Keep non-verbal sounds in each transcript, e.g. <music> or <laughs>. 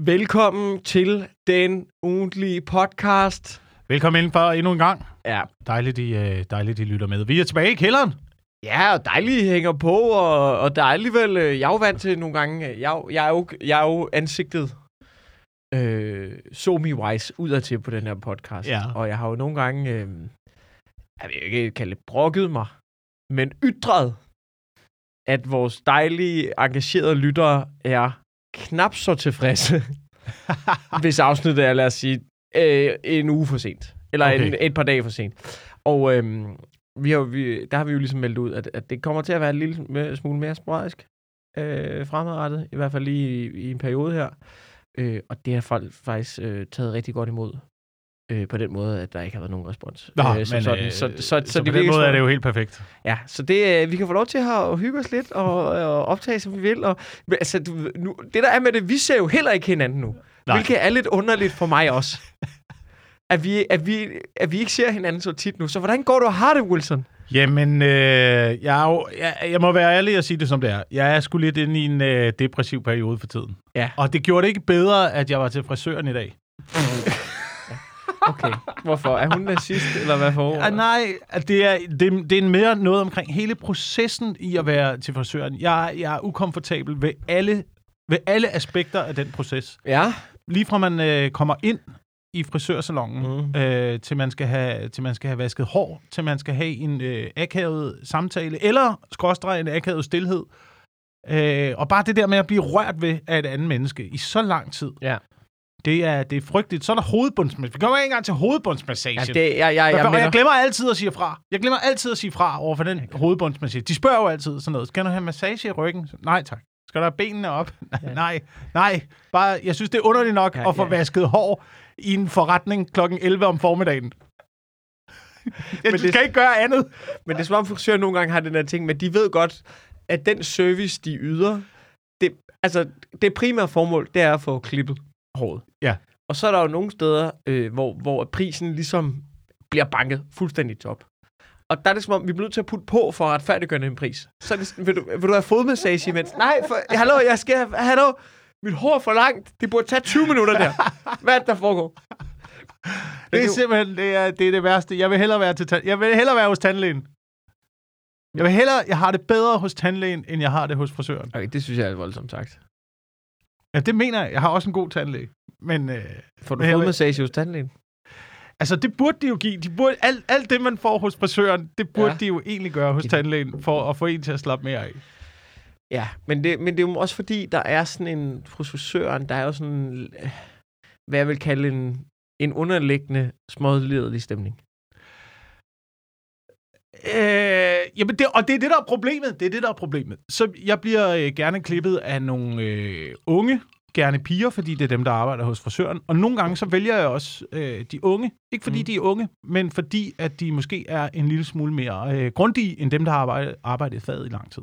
Velkommen til den ugentlige podcast. Velkommen indenfor endnu en gang. Ja, Dejligt, I, øh, dejligt, I lytter med. Vi er tilbage i kælderen. ja og dejligt I hænger på, og, og der er alligevel, øh, jeg er jo vant til nogle gange, øh, jeg, jeg, er, jo, jeg er jo ansigtet øh, so me wise udadtil på den her podcast. Ja. Og jeg har jo nogle gange, øh, jeg vil ikke kalde det brokket mig, men ytret, at vores dejlige, engagerede lyttere er knap så tilfredse, <laughs> hvis afsnittet er, lad os sige, øh, en uge for sent. Eller okay. En, et par dage for sent. Og øhm, vi har, vi, der har vi jo ligesom meldt ud, at, at det kommer til at være en lille smule- smule mere sporadisk øh, fremadrettet. I hvert fald lige i, i en periode her. Øh, og det har folk faktisk øh, taget rigtig godt imod. Øh, på den måde, at der ikke har været nogen respons. Nå, øh, men, som sådan. øh, så, så, så, så, så på det den måde er det jo helt perfekt. Ja, så det, øh, vi kan få lov til at, hygge os lidt og, og optage, som vi vil. Og, men, altså, du, nu, det der er med det, vi ser jo heller ikke hinanden nu. Nej. Hvilket er lidt underligt for mig også. <laughs> at, vi, at, vi, at vi ikke ser hinanden så tit nu. Så hvordan går du og har det, Wilson? Jamen, øh, jeg, er jo, jeg, jeg må være ærlig og sige det som det er. Jeg er sgu lidt inde i en øh, depressiv periode for tiden. Ja. Og det gjorde det ikke bedre, at jeg var til frisøren i dag. <laughs> Okay. Hvorfor? Er hun nazist, eller hvad for? Ah, nej, det er, det, det er mere noget omkring hele processen i at være til frisøren. Jeg, jeg er ukomfortabel ved alle, ved alle aspekter af den proces. Ja. Lige fra man øh, kommer ind i frisørsalongen, mm. øh, til, man skal have, til man skal have vasket hår, til man skal have en øh, akavet samtale, eller skråstreg en akavet stillhed. Øh, og bare det der med at blive rørt ved af et andet menneske i så lang tid, Ja. Det er, det er frygteligt. Så er der hovedbundsmassage. Vi kommer ikke engang til hovedbundsmassagen. ja det, jeg, jeg, jeg, Jeg, jeg, jeg, glemmer altid at sige fra. Jeg glemmer altid at sige fra over for den hovedbundsmassage. De spørger jo altid sådan noget. Skal du have massage i ryggen? Så, Nej, tak. Skal du have benene op? <laughs> Ja. nej, nej. Bare, jeg synes, det er underligt nok Ja, at få ja. vasket hår i en forretning kl. 11 om formiddagen. <laughs> Jeg, Men det- skal ikke gøre andet. Men det er som om frisører nogle gange har den der ting, men de ved godt, at den service, de yder, det, altså, det primære formål, det er at få klippet håret. Ja. Og så er der jo nogle steder, øh, hvor, hvor prisen ligesom bliver banket fuldstændig top. Og der er det som om, vi bliver nødt til at putte på for at retfærdiggøre en pris. Så er det, sådan, vil, du, vil du have fodmassage imens? Nej, for, hallo, jeg skal have, hallo, mit hår er for langt. Det burde tage 20 minutter der. Hvad er det, der foregår? Det er simpelthen det, er, det, er det værste. Jeg vil hellere være, til jeg vil hellere være hos tandlægen. Jeg vil hellere, jeg har det bedre hos tandlægen, end jeg har det hos frisøren. Okay, det synes jeg er voldsomt sagt. Ja, det mener jeg. Jeg har også en god tandlæge. Men øh, Får du fodmassage hos tandlægen? Altså, det burde de jo give. De burde, alt, alt det, man får hos frisøren, det burde Ja. de jo egentlig gøre hos tandlægen, for at få en til at slappe mere af. Ja, men det, men det er jo også fordi, der er sådan en, hos frisøren, der er jo sådan, øh, hvad jeg vil kalde en, en underliggende småledelig stemning. Øh, jamen det, og det er det, der er problemet. Det er det, der er problemet. Så jeg bliver øh, gerne klippet af nogle øh, unge, gerne piger, fordi det er dem, der arbejder hos frisøren. Og nogle gange så vælger jeg også øh, de unge. Ikke fordi Mm. de er unge, men fordi at de måske er en lille smule mere øh, grundige, end dem, der har arbejdet, arbejdet i faget i lang tid.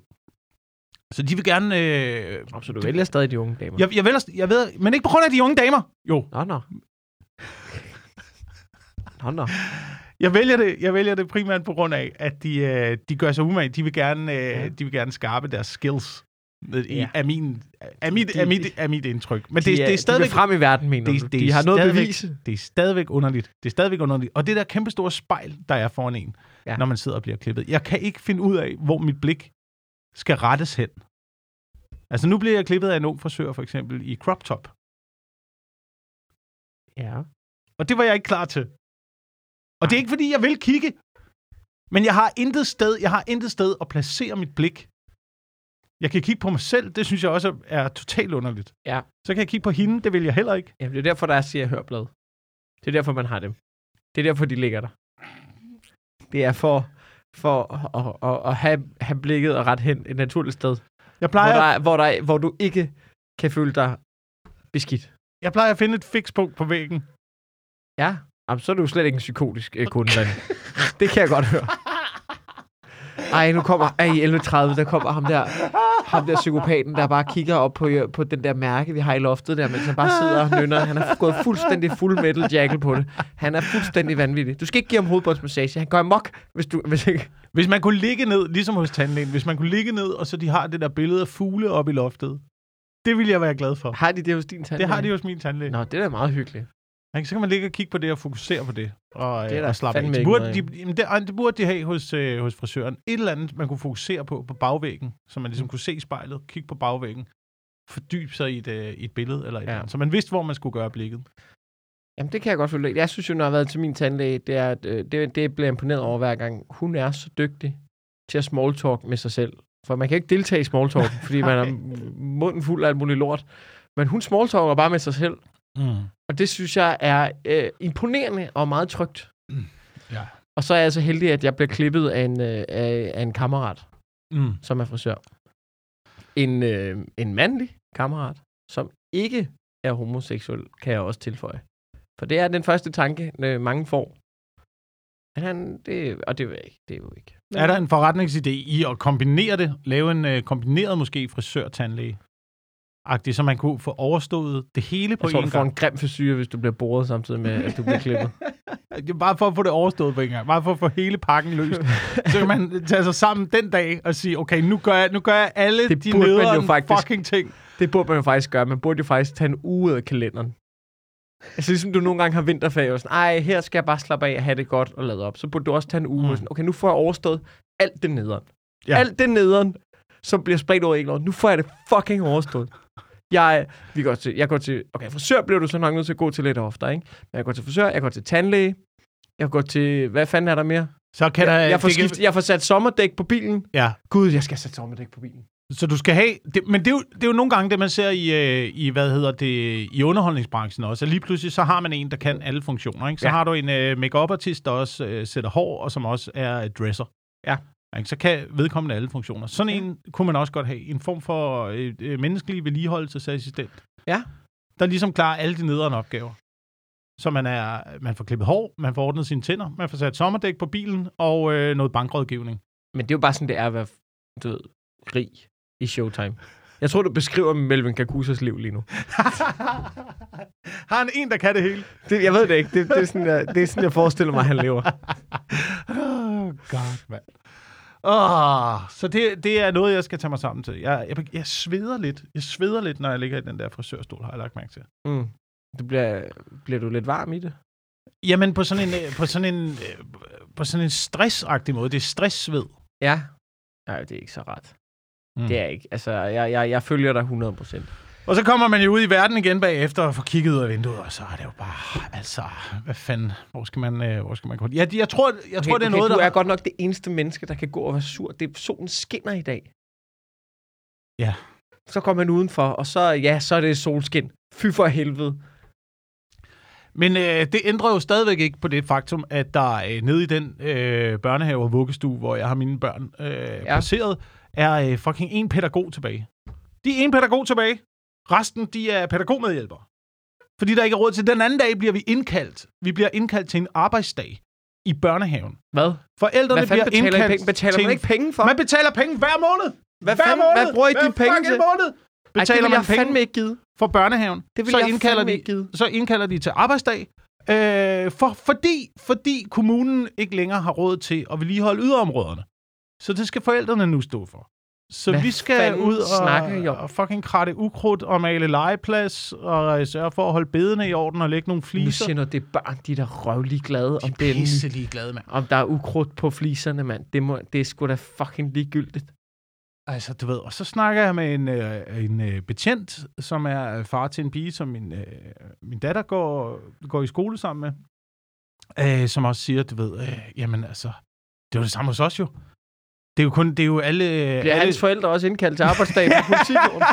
Så de vil gerne... Øh, Så du vælger stadig de unge damer? jeg, jeg, vælger, jeg ved, men ikke på grund af de unge damer. Jo, Nå, nå. Nå, nå. Jeg vælger det, jeg vælger det primært på grund af, at de, øh, de gør sig umage. De vil gerne, øh, Ja. de vil gerne skarpe deres skills. I, Ja. af, min, af, mit, De- af, mit, af mit indtryk. Men De det, det er De stadigvæk... vil frem i verden, mener det- du? det De er har noget bevise. Det er stadigvæk underligt. Det er stadigvæk underligt. Og det der kæmpe store spejl, der er foran en, ja. når man sidder og bliver klippet. Jeg kan ikke finde ud af, hvor mit blik skal rettes hen. Altså nu bliver jeg klippet af en ung frisør, for eksempel, i crop top. Ja. Og det var jeg ikke klar til. Og det er ikke, fordi jeg vil kigge. Men jeg har intet sted, jeg har intet sted at placere mit blik. Jeg kan kigge på mig selv, det synes jeg også er totalt underligt. Ja. Så kan jeg kigge på hende, det vil jeg heller ikke. Jamen, det er derfor, der er siger hørblad. Det er derfor, man har dem. Det er derfor, de ligger der. Det er for, for at, at, at have, have blikket og ret hen et naturligt sted. Jeg Hvor, plejer, der, er- hvor, der, er- hvor du ikke kan føle dig beskidt. jeg plejer at finde et fikspunkt på væggen. Ja, Jamen, så er du slet ikke en psykotisk øh, kunde, Danny. Det kan jeg godt høre. Ej, nu kommer... Ej, i 11.30, der kommer ham der, ham der psykopaten, der bare kigger op på, øh, på den der mærke, vi har i loftet der, mens han bare sidder og nynner. Han har gået fuldstændig fuld metal jackal på det. Han er fuldstændig vanvittig. Du skal ikke give ham hovedbåndsmassage. Han går amok, hvis du... Hvis ikke... Hvis man kunne ligge ned, ligesom hos tandlægen, hvis man kunne ligge ned, og så de har det der billede af fugle op i loftet, Det vil jeg være glad for. Har de det hos din tandlæge? Det har de hos min tandlæge. Nå, det er da meget hyggeligt. Ikke? Så kan man ligge og kigge på det og fokusere på det. Og, Det er øh, og slappe af. ikke burde, de, jamen, det, det burde de have hos, øh, hos frisøren. Et eller andet, man kunne fokusere på på bagvæggen, så man Mm. ligesom kunne se spejlet, kigge på bagvæggen, fordybe sig i et, øh, i et billede eller et Ja. eller andet. Så man vidste, hvor man skulle gøre blikket. Jamen, det kan jeg godt følge. Jeg synes jo, når jeg har været til min tandlæge, det er, at, øh, det, det bliver imponeret over hver gang. Hun er så dygtig til at small talk med sig selv. For man kan ikke deltage i small talk, <laughs> fordi man er munden fuld af alt muligt lort. Men hun small talker bare med sig selv. Mm. Og det synes jeg er øh, imponerende og meget trygt. Ja. Og så er jeg så heldig, at jeg bliver klippet af en, øh, af, af en kammerat, Mm. som er frisør. En, øh, en mandlig kammerat, som ikke er homoseksuel, kan jeg også tilføje. For det er den første tanke, øh, mange får. Men han, det, og det jeg ikke, det er jo ikke. Er der en forretningsidé i at kombinere det? Lave en øh, kombineret måske frisør-tandlæge? Agtigt, så man kunne få overstået det hele på Jeg tror, én du får gang. en grim frisyr, hvis du bliver boret samtidig med, at du bliver klippet. <laughs> Bare for at få det overstået på en gang. Bare for at få hele pakken løst. så kan man tage sig sammen den dag og sige, okay, nu gør jeg, nu gør jeg alle Det de nederen faktisk. fucking ting. Det burde man jo faktisk gøre. Man burde jo faktisk tage en uge ud af kalenderen. Altså ligesom du nogle gange har vinterferie, og sådan, ej, her skal jeg bare slappe af og have det godt og lade op. Så burde du også tage en uge, Mm. mm. sådan, okay, nu får jeg overstået alt det nederen. Ja. Alt det nederen, som bliver spredt over år. Nu får jeg det fucking overstået. Jeg, vi går til, jeg går til, okay, frisør bliver du så nok nødt til at gå til lidt oftere, ikke? Men jeg går til frisør, jeg går til tandlæge, jeg går til, hvad fanden er der mere? Så kan der... Jeg, jeg, får, det kan- skift, jeg får sat sommerdæk på bilen. Ja, Gud, jeg skal sætte sommerdæk på bilen. så du skal have... Det, men det er, jo, det er jo nogle gange det, man ser i, øh, i, hvad hedder det, i underholdningsbranchen også. At lige pludselig, så har man en, der kan alle funktioner. Ikke? Så Ja. har du en øh, make artist der også øh, sætter hår, og som også er dresser. Ja. Ikke? Så kan vedkommende alle funktioner. Sådan Ja. en kunne man også godt have. En form for øh, øh, menneskelig vedligeholdelsesassistent. Ja. Der ligesom klarer alle de nederen opgaver. Så man, er, man får klippet hår, man får ordnet sine tænder, man får sat sommerdæk på bilen og øh, noget bankrådgivning. Men det er jo bare sådan, det er at være, du ved, rig i Showtime. Jeg tror, du beskriver Melvin Kakusas liv lige nu. har han en, der kan det hele? Det, jeg ved det ikke. Det, det, er sådan, jeg, det er sådan, jeg forestiller mig, han lever. <laughs> oh, God, mand. Oh, så det, det er noget, jeg skal tage mig sammen til. Jeg, jeg, jeg sveder lidt. Jeg sveder lidt, når jeg ligger i den der frisørstol, har jeg lagt mærke til. Mm. Du bliver, bliver du lidt varm i det? Jamen, på sådan en, på sådan en, på sådan en stressagtig måde. Det er stresssved. Ja. Nej, det er ikke så ret. Mm. Det er ikke. Altså, jeg, jeg, jeg følger dig 100%. Og så kommer man jo ud i verden igen bagefter og får kigget ud af vinduet, og så er det jo bare, altså, hvad fanden, hvor skal man, øh, hvor skal man gå? Ja, jeg tror, jeg tror okay, det er noget, du der... er godt nok det eneste menneske, der kan gå og være sur. Det er, solen skinner i dag. Ja. Så kommer man udenfor, og så, ja, så er det solskin. Fy for helvede. Men øh, det ændrer jo stadigvæk ikke på det faktum, at der øh, nede i den øh, børnehave og vuggestue, hvor jeg har mine børn øh, ja. placeret, er øh, fucking en pædagog tilbage. De er en pædagog tilbage. Resten, de er pædagogmedhjælpere. Fordi der ikke er råd til. Den anden dag bliver vi indkaldt. Vi bliver indkaldt til en arbejdsdag i børnehaven. Hvad? Forældrene Hvad bliver betaler indkaldt penge? Betaler til man en- ikke penge for? Man betaler penge hver måned. Hvad, hver fanden, måned. hvad bruger I de penge til? måned. Ej, det Betaler man penge ikke give. for børnehaven. Det vil så jeg indkalder de, ikke give. Så indkalder de til arbejdsdag, øh, for, fordi, fordi kommunen ikke længere har råd til at vedligeholde yderområderne. Så det skal forældrene nu stå for. Så Hvad vi skal ud og, og fucking kratte ukrudt og male legeplads og sørge for at holde bedene i orden og lægge nogle Nu fliser. siger noget, det er børn, de er da røvlig glade, om, det er, pisselig glade, mand. om der er ukrudt på fliserne, mand. Det, må, det er sgu da fucking ligegyldigt. Altså, du ved, og så snakker jeg med en, øh, en øh, betjent, som er øh, far til en pige, som min, øh, min datter går, går i skole sammen med, øh, som også siger, du ved, øh, jamen altså, det er jo det samme hos os jo. Det er jo kun, det er jo alle... Bliver alle... hans forældre også indkaldt til arbejdsdag på politigården? <laughs>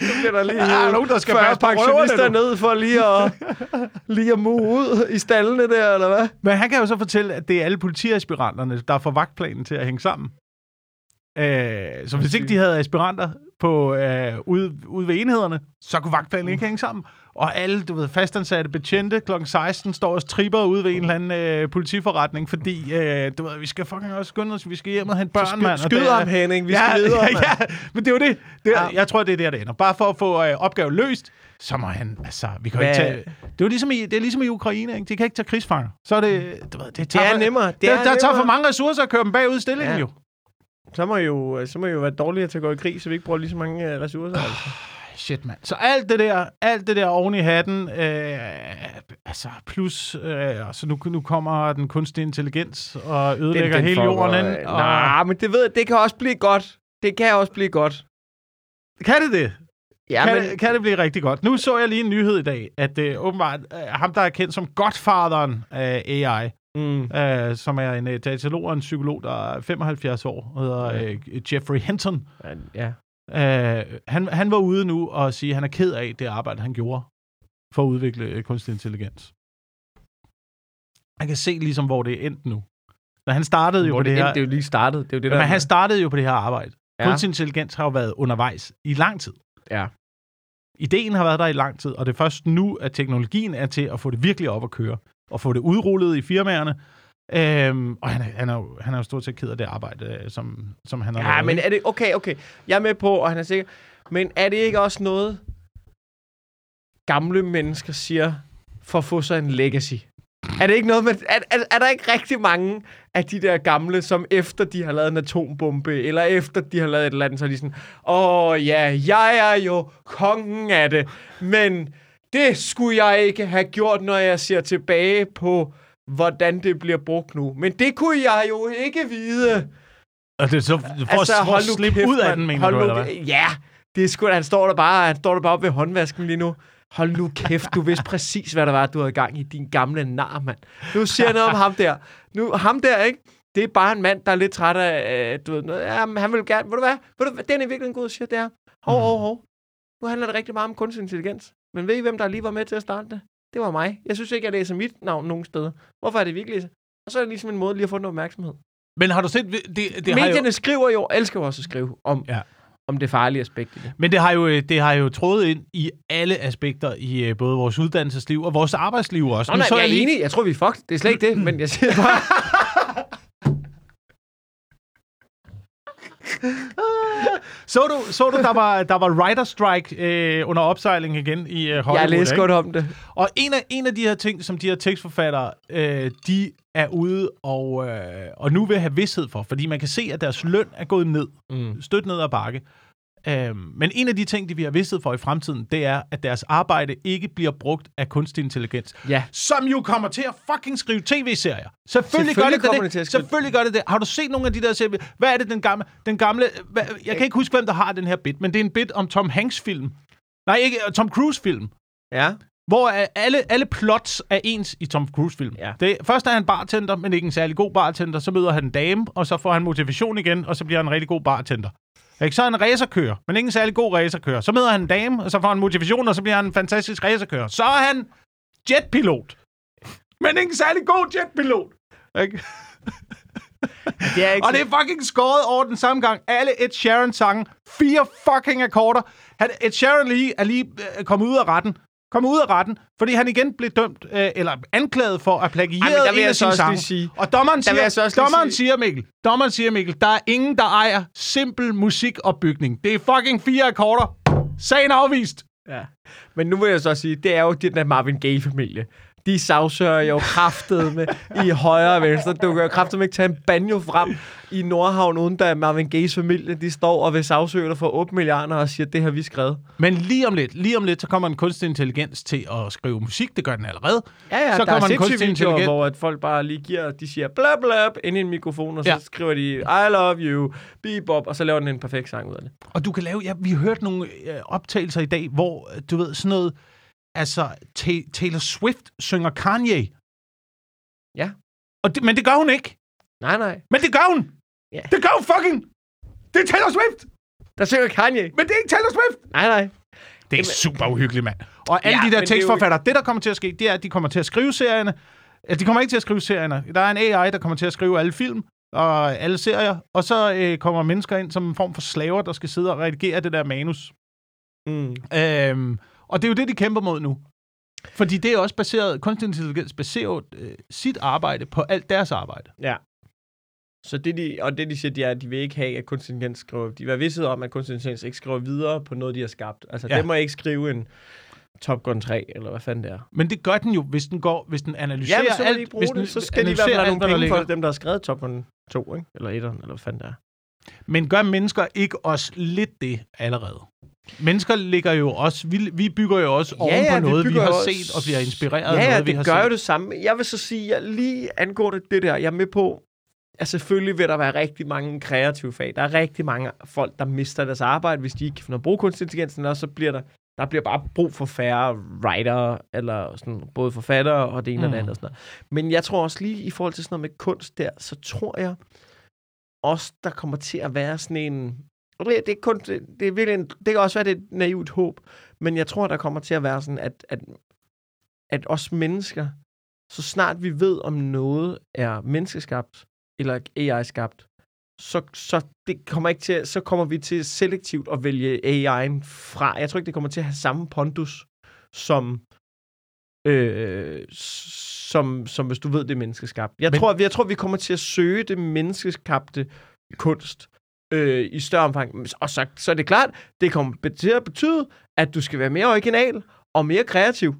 Så bliver der lige Der er nogen, der skal 40 passe på pensionister ned for lige at, lige at move ud i stallene der, eller hvad? Men han kan jo så fortælle, at det er alle politiaspiranterne, der får vagtplanen til at hænge sammen. Øh, så hvis ikke de havde aspiranter på, øh, ude, ude ved enhederne, så kunne vagtplanen ikke hænge sammen. Og alle, du ved, fastansatte betjente kl. 16 står og tripper ude ved en eller anden øh, politiforretning, fordi, øh, du ved, vi skal fucking også skynde os, vi skal hjem og hente børn, mand. og Skyd det er- ham, Henning. Vi ja, skal videre, <laughs> ja, mand. ja, men det er jo det. det er, Ja. Jeg tror, det er der, det ender. Bare for at få øh, opgaven løst, så må han, altså, vi kan jo ikke Hvad- tage... Det er ligesom i, det er ligesom i Ukraine, ikke? De kan ikke tage krigsfanger. Så er det, du ved, det, Det tager er for- nemmere. Det det er der, der tager for nemmere. mange ressourcer at køre dem bagud i stillingen, Ja. jo. Så må I jo, så må I jo være dårligere til at gå i krig, så vi ikke bruger lige så mange øh, ressourcer. Altså. Shit, mand. Så alt det der, alt det der oven i hatten, øh, altså plus, øh, så nu, nu kommer den kunstige intelligens og ødelægger hele fucker, jorden. øh, ind, Og, Nej, men det ved jeg, det kan også blive godt. Det kan også blive godt. Kan det det? Ja, kan, men, det, kan det blive rigtig godt? Nu så jeg lige en nyhed i dag, at øh, åbenbart øh, ham, der er kendt som godfatheren af AI, mm, øh, som er en øh, datalog og en psykolog, der er 75 år, hedder øh, Jeffrey Hinton. ja. Øh, han, han var ude nu og sige, at han er ked af det arbejde, han gjorde for at udvikle øh, kunstig intelligens. Han kan se ligesom, hvor det er endt nu. Når han startede jo Hvor på det, det, her... endte, det er jo lige startet. Det er jo det, men der... han startede jo på det her arbejde. Ja. Ja. Kunstig intelligens har jo været undervejs i lang tid. Ja. Ideen har været der i lang tid, og det er først nu, at teknologien er til at få det virkelig op at køre, og få det udrullet i firmaerne. Øhm, og han er, han, er jo, han er jo stort set ked af det arbejde, øh, som, som han har Ja, lavet, men er det... Okay, okay. Jeg er med på, og han er sikker. Men er det ikke også noget, gamle mennesker siger, for at få sig en legacy? Er det ikke noget med... Er, er, er der ikke rigtig mange af de der gamle, som efter de har lavet en atombombe, eller efter de har lavet et eller andet, så er de sådan, åh ja, jeg er jo kongen af det, men det skulle jeg ikke have gjort, når jeg ser tilbage på, hvordan det bliver brugt nu. Men det kunne jeg jo ikke vide. Og det er så, for, altså, for at slippe ud af den, mener du, eller hvad? Ja, det er sgu, han står der bare, han står der bare oppe ved håndvasken lige nu. Hold nu kæft, du vidste præcis, hvad der var, du havde i gang i din gamle nar, mand. Nu siger jeg noget om ham der. Nu, ham der, ikke? Det er bare en mand, der er lidt træt af, øh, du ved, noget. Ja, han vil gerne, ved du hvad? Ved du, den er virkelig en god siger, det er. Hov, hov, hov. Nu handler det rigtig meget om kunstig intelligens. Men ved I, hvem der lige var med til at starte det? Det var mig. Jeg synes ikke, jeg læser mit navn nogen steder. Hvorfor er det virkelig? Og så er det ligesom en måde lige at få noget opmærksomhed. Men har du set, det, det har Medierne jo, skriver jo, elsker jo også at skrive om, Ja. om det farlige aspekt i det. men det har, jo, øh, det har jo trådet ind i alle aspekter i øh, både vores uddannelsesliv og vores arbejdsliv også. Nå, nej, så jeg er lige- enig. Jeg tror, vi er fucked. Det er slet ikke det, men jeg siger <laughs> bare... <laughs> Så du, så du der, var, der var writer strike øh, under opsejling igen i øh, Hollywood, jeg læste godt om det. Og en af, en af de her ting, som de her tekstforfattere, øh, de er ude og, øh, og nu vil have vidshed for, fordi man kan se, at deres løn er gået ned, Mm. stødt ned ad bakke. Øh, men en af de ting, de vil have vidshed for i fremtiden, det er, at deres arbejde ikke bliver brugt af kunstig intelligens. Ja. Som jo kommer til at fucking skrive tv-serier. Selvfølgelig, Selvfølgelig gør det det. det til at skrive- Selvfølgelig gør det det. Har du set nogle af de der serier? Hvad er det, den gamle... Den gamle hvad, jeg kan ikke huske, hvem der har den her bit, men det er en bit om Tom Hanks-film. Nej, ikke Tom Cruise-film. Ja. Hvor er alle, alle plots er ens i Tom Cruise-film. Ja. Det, først er han bartender, men ikke en særlig god bartender. Så møder han en dame, og så får han motivation igen, og så bliver han en rigtig god bartender. Ikke? Så er han en racerkører, men ikke en særlig god racerkører. Så møder han en dame, og så får han motivation, og så bliver han en fantastisk racerkører. Så er han jetpilot. Men ikke en særlig god jetpilot. Ikke? Det er ikke Og det er fucking skåret over den samme gang. Alle Ed Sheeran sange. Fire fucking akkorder. Han, Ed Sheeran lige, er lige øh, kommet ud af retten. Kommet ud af retten, fordi han igen blev dømt, øh, eller anklaget for at plagiere en jeg af sine sange. sige- Og dommeren jeg så siger, lige dommeren sige- siger, Mikkel, dommeren siger, Mikkel, der er ingen, der ejer simpel musikopbygning. Det er fucking fire akkorder. Sagen er afvist. Ja. Men nu vil jeg så sige, det er jo den der Marvin Gaye-familie. De sagsøger jo kraftet med i højre og venstre. Du kan jo kraftet med ikke tage en banjo frem i Nordhavn, uden der Marvin Gayes familie, de står og vil sagsøge dig for 8 milliarder og siger, det har vi skrevet. Men lige om lidt, lige om lidt, så kommer en kunstig intelligens til at skrive musik. Det gør den allerede. Ja, ja, Så der kommer er en kunstig intelligens. hvor at folk bare lige giver, de siger blab blab ind i en mikrofon, og så Ja. skriver de, I love you, bebop, og så laver den en perfekt sang ud af det. Og du kan lave, ja, vi har hørt nogle øh, optagelser i dag, hvor, øh, du ved, sådan noget, altså, Ta- Taylor Swift synger Kanye. Ja. Og det, men det gør hun ikke. Nej, nej. Men det gør hun. Ja. Det gør hun fucking. Det er Taylor Swift. Der synger Kanye. Men det er ikke Taylor Swift. Nej, nej. Det er super uhyggeligt, mand. Og alle Ja, de der men det jo tekstforfattere, det, der kommer til at ske, det er, at de kommer til at skrive serierne. Ja, de kommer ikke til at skrive serierne. Der er en AI, der kommer til at skrive alle film og alle serier. Og så øh, kommer mennesker ind som en form for slaver, der skal sidde og redigere det der manus. Mm. Øhm, og det er jo det, de kæmper mod nu. Fordi det er også baseret, kunstig intelligens baserer øh, sit arbejde på alt deres arbejde. Ja. Så det, de, og det, de siger, de er, at de vil ikke have, at kunstig intelligens skriver... De vil være om, at kunstig intelligens ikke skriver videre på noget, de har skabt. Altså, Ja. det må ikke skrive en Top Gun 3, eller hvad fanden det er. Men det gør den jo, hvis den går, hvis den analyserer Ja, så alt. de hvis det. den Så skal de i hvert fald have nogle penge for dem, der har skrevet Top Gun 2, ikke? Eller 1'eren, eller hvad fanden det er. Men gør mennesker ikke også lidt det allerede? Mennesker ligger jo også, vi, vi bygger jo også oven ja, på vi noget, vi bygger har også- set og bliver inspireret Ja, af ja, noget, vi det har gør set. jo det samme. Jeg vil så sige, at lige angående det der, jeg er med på, at selvfølgelig vil der være rigtig mange kreative fag. Der er rigtig mange folk, der mister deres arbejde, hvis de ikke kan bruge kunstig intelligens, og så bliver der, der bliver bare brug for færre writer, eller sådan, både forfattere og det ene mm. og det Mm. andet. Og sådan noget. Men jeg tror også lige i forhold til sådan noget med kunst der, så tror jeg også, der kommer til at være sådan en... Det, det, er kun, det, det, er virkelig en, det kan også være det er et naivt håb, men jeg tror, der kommer til at være sådan, at, at, at os mennesker, så snart vi ved, om noget er menneskeskabt eller AI-skabt, så, så, det kommer ikke til, så kommer vi til selektivt at vælge AI'en fra. Jeg tror ikke, det kommer til at have samme pondus som, øh, som, som hvis du ved, det er menneskeskabt. Jeg, Men- tror, jeg tror, vi kommer til at søge det menneskeskabte kunst øh, i større omfang. Og så, så er det klart, det kommer til at betyde, at du skal være mere original og mere kreativ.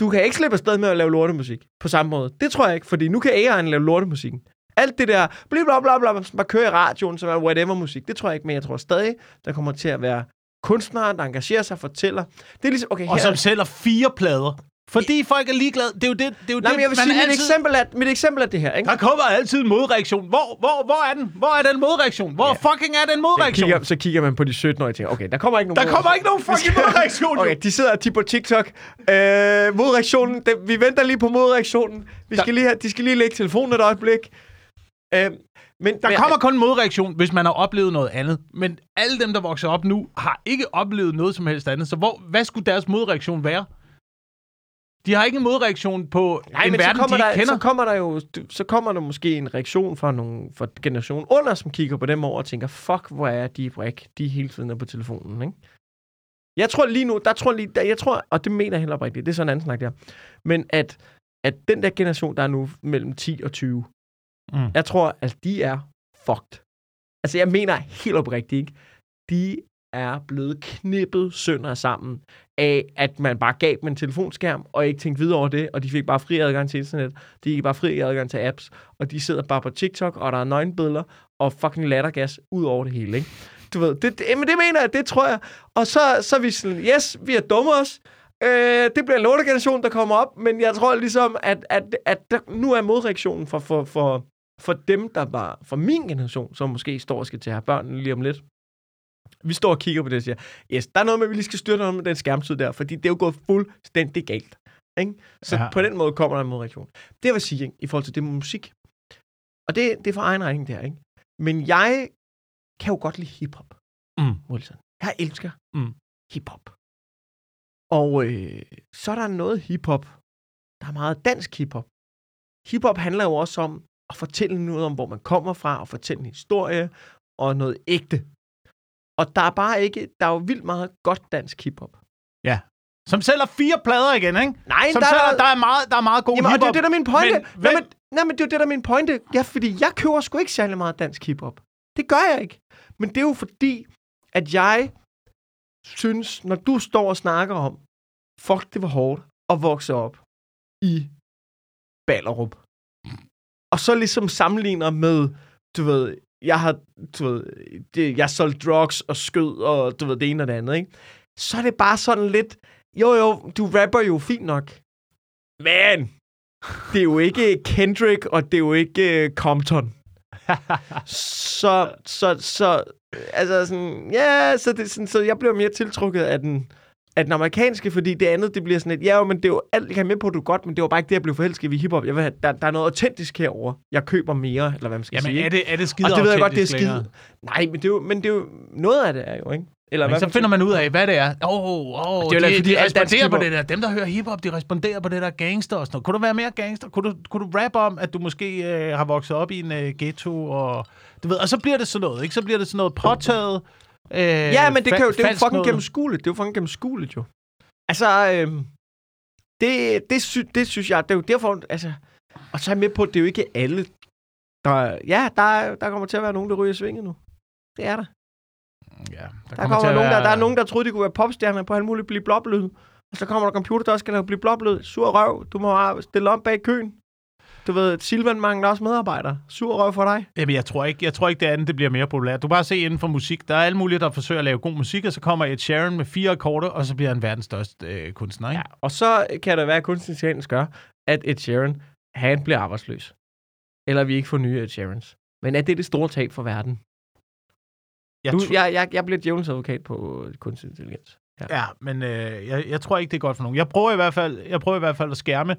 Du kan ikke slippe afsted med at lave lortemusik på samme måde. Det tror jeg ikke, fordi nu kan AI'en lave lortemusikken. Alt det der, bla bla bla bla, som bare kører i radioen, som er whatever musik, det tror jeg ikke, men jeg tror stadig, der kommer til at være kunstnere, der engagerer sig, fortæller. Det er ligesom, okay, Og her, som sælger fire plader. Fordi folk er ligeglade. Det er jo det, det, er jo Nej, det men jeg vil sige, mit, altid... eksempel er, mit eksempel er det her, ikke? Der kommer altid en modreaktion. Hvor, hvor, hvor er den? Hvor er den modreaktion? Hvor Ja. fucking er den Så modreaktion? kigger, så kigger man på de 17-årige og tænker, okay, der kommer ikke nogen Der kommer ikke nogen fucking <laughs> modreaktion. Okay, de sidder og tipper TikTok. Øh, modreaktionen, det, vi venter lige på modreaktionen. Vi Der- skal lige have, de skal lige lægge telefonen et øjeblik. Øh, men, Der men, kommer kun en modreaktion, hvis man har oplevet noget andet. Men alle dem, der vokser op nu, har ikke oplevet noget som helst andet. Så hvor, hvad skulle deres modreaktion være? De har ikke en modreaktion på Nej, en men så verden, de kommer, ikke der, kender. så kommer der jo så kommer der måske en reaktion fra nogle fra generationen under, som kigger på dem over og tænker, fuck, hvor er de bræk, de hele tiden er på telefonen, ikke? Jeg tror lige nu, der tror lige, der, jeg tror, og det mener jeg heller ikke, det er sådan en anden snak der, men at, at den der generation, der er nu mellem 10 og 20, Mm. jeg tror, at de er fucked. Altså, jeg mener helt oprigtigt, ikke? De er blevet knippet sønder sammen af, at man bare gav dem en telefonskærm, og ikke tænkte videre over det, og de fik bare fri adgang til internet, de fik bare fri adgang til apps, og de sidder bare på TikTok, og der er nøgenbilleder, og fucking lattergas ud over det hele, ikke? Du ved, det, det, men det mener jeg, det tror jeg. Og så, så er vi sådan, yes, vi er dumme os, Øh, det bliver en lortegeneration, der kommer op, men jeg tror ligesom, at, at, at der, nu er modreaktionen for, for, for, for dem, der var for min generation, som måske står og skal til at have børn lige om lidt. Vi står og kigger på det og siger, yes, der er noget med, at vi lige skal styre noget med den skærmtid der, fordi det er jo gået fuldstændig galt. Ikke? Så Ja. på den måde kommer der en modreaktion. Det vil sige, ikke, i forhold til det med musik, og det, det er for egen regning der, ikke? Men jeg kan jo godt lide hiphop, Mm. Wilson. Jeg elsker Mm. hiphop. Og øh, så er der noget hiphop, der er meget dansk hiphop. Hiphop handler jo også om at fortælle noget om, hvor man kommer fra, og fortælle en historie, og noget ægte. Og der er bare ikke, der er jo vildt meget godt dansk hiphop. Som sælger fire plader igen, ikke? Nej, Som der, sælger, er, der, er meget, der er meget god jamen, og det er hiphop. det, der er min pointe. Men nej, men, nej, men det er det, der er min pointe. Ja, fordi jeg køber sgu ikke særlig meget dansk hiphop. Det gør jeg ikke. Men det er jo fordi, at jeg synes, når du står og snakker om, fuck, det var hårdt at vokse op i Ballerup. Og så ligesom sammenligner med, du ved, jeg har, du ved, det, jeg solgt drugs og skød og du ved, det ene og det andet, ikke? Så er det bare sådan lidt, jo jo, du rapper jo fint nok. Men det er jo ikke Kendrick, og det er jo ikke uh, Compton. <laughs> så, så, så, altså sådan, ja, så, det, sådan, så jeg bliver mere tiltrukket af den, af den amerikanske, fordi det andet, det bliver sådan lidt, ja, men det er jo alt, jeg kan med på, du er godt, men det var bare ikke det, jeg blev forelsket i hiphop. Jeg vil have, der, der er noget autentisk herover. Jeg køber mere, eller hvad man skal Jamen, sige. er ikke? det, er det skide og det ved jeg godt, det er skide. Nej, men det, er jo, men det er jo, noget af det er jo, ikke? Eller Men så finder man ud af, hvad det er. Åh, oh, oh, jo de, lidt, fordi de responderer på det der. Dem, der hører hiphop, de responderer på det der gangster og sådan noget. Kunne du være mere gangster? Kunne du, kunne du rap om, at du måske øh, har vokset op i en øh, ghetto? Og, du ved, og så bliver det sådan noget, ikke? Så bliver det sådan noget påtaget. Øh, Ja, men det, kan jo, det er jo fucking gennemskueligt. Det er jo fucking gennemskueligt, jo. Altså, øhm, det, det, sy, det synes jeg, det er jo derfor, altså... Og så er jeg med på, at det er jo ikke alle, der... Ja, der, er- der kommer til at være nogen, der ryger svinget nu. Det er der. Ja, der, Der, kommer til at nogen, der, være- der er nogen, der troede, de kunne være popstjerner på alt muligt blive bloblyd. Og så kommer der computer, der også skal lave blive bloblyd. Sur røv. Du må stille op bag køen. Du ved, Silvan mangler også medarbejdere. Sur røv for dig. Jamen, jeg tror ikke, jeg tror ikke det andet det bliver mere populært. Du bare se inden for musik. Der er alle mulige, der forsøger at lave god musik, og så kommer Ed Sheeran med fire akkorder, og så bliver han verdens største øh, kunstner, ikke? Ja, og så kan det være, at kunstig intelligens gør, at Ed Sheeran, han bliver arbejdsløs. Eller vi ikke får nye Ed Sheerans. Men er det det store tab for verden? Jeg, Du, jeg, jeg, jeg bliver djævelens advokat på kunstig intelligens. ja, men øh, jeg, jeg tror ikke, det er godt for nogen. Jeg prøver i hvert fald, jeg prøver i hvert fald at skærme,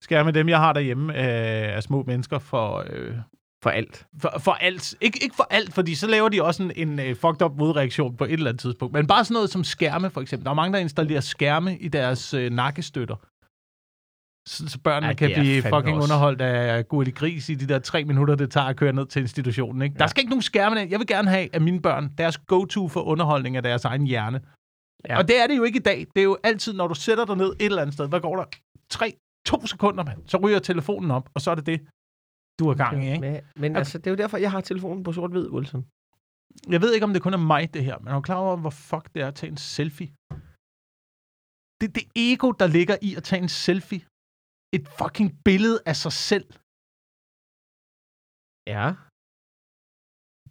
skærme dem, jeg har derhjemme øh, af små mennesker for, øh, For alt. for, for alt. Ik- ikke for alt, fordi så laver de også en, en øh, fucked up modreaktion på et eller andet tidspunkt. Men bare sådan noget som skærme, for eksempel. Der er mange, der installerer skærme i deres øh, nakkestøtter. Så, så børnene Ja, kan er blive fucking også. underholdt af Gurli Gris i de der tre minutter, det tager at køre ned til institutionen. Ikke? Ja. Der skal ikke nogen skærme. Jeg vil gerne have, at mine børn, deres go-to for underholdning af deres egen hjerne. Ja. Og det er det jo ikke i dag. Det er jo altid, når du sætter dig ned et eller andet sted, hvad går der? Tre, to sekunder, mand. Så ryger telefonen op, og så er det det, du er gang i, ikke? Men, men altså, det er jo derfor, jeg har telefonen på sort-hvid, Wilson. Jeg ved ikke, om det kun er mig, det her, men er du klar over, hvor fuck det er at tage en selfie? Det er det ego, der ligger i at tage en selfie. Et fucking billede af sig selv. Ja.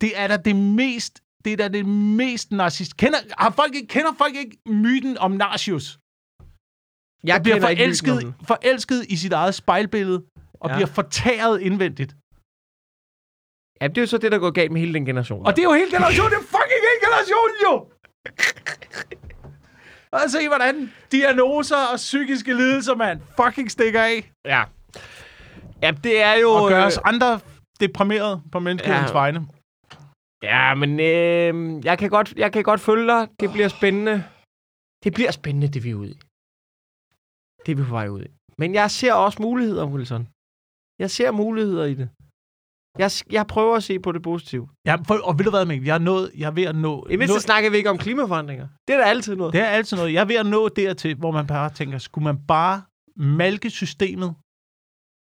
Det er da det mest, det er da det mest narcissist. Kender, har folk ikke, kender folk ikke myten om Narcius? Jeg Der bliver forelsket, forelsket i sit eget spejlbillede, og Ja. bliver fortæret indvendigt. Ja, det er jo så det, der går galt med hele den generation. Og det er jo hele generationen, det er fucking hele generationen jo! Og se, hvordan diagnoser og psykiske lidelser, man, fucking stikker af. Ja. Ja, det er jo... Og gør øh, os andre deprimeret på menneskehedens ja. vegne. Ja, men øh, jeg, kan godt, jeg kan godt følge dig. Det bliver spændende. Det bliver spændende, det vi er ude i. Det er vi på vej ud i. Men jeg ser også muligheder, Wilson. Jeg ser muligheder i det. Jeg, jeg prøver at se på det positive. Ja, for, og ved du hvad, Mikkel? Jeg er, nået, jeg er ved at nå... I mindste nå snakker vi ikke om klimaforandringer. Det er da altid noget. det er altid noget. Jeg er ved at nå dertil, hvor man bare tænker, skulle man bare malke systemet?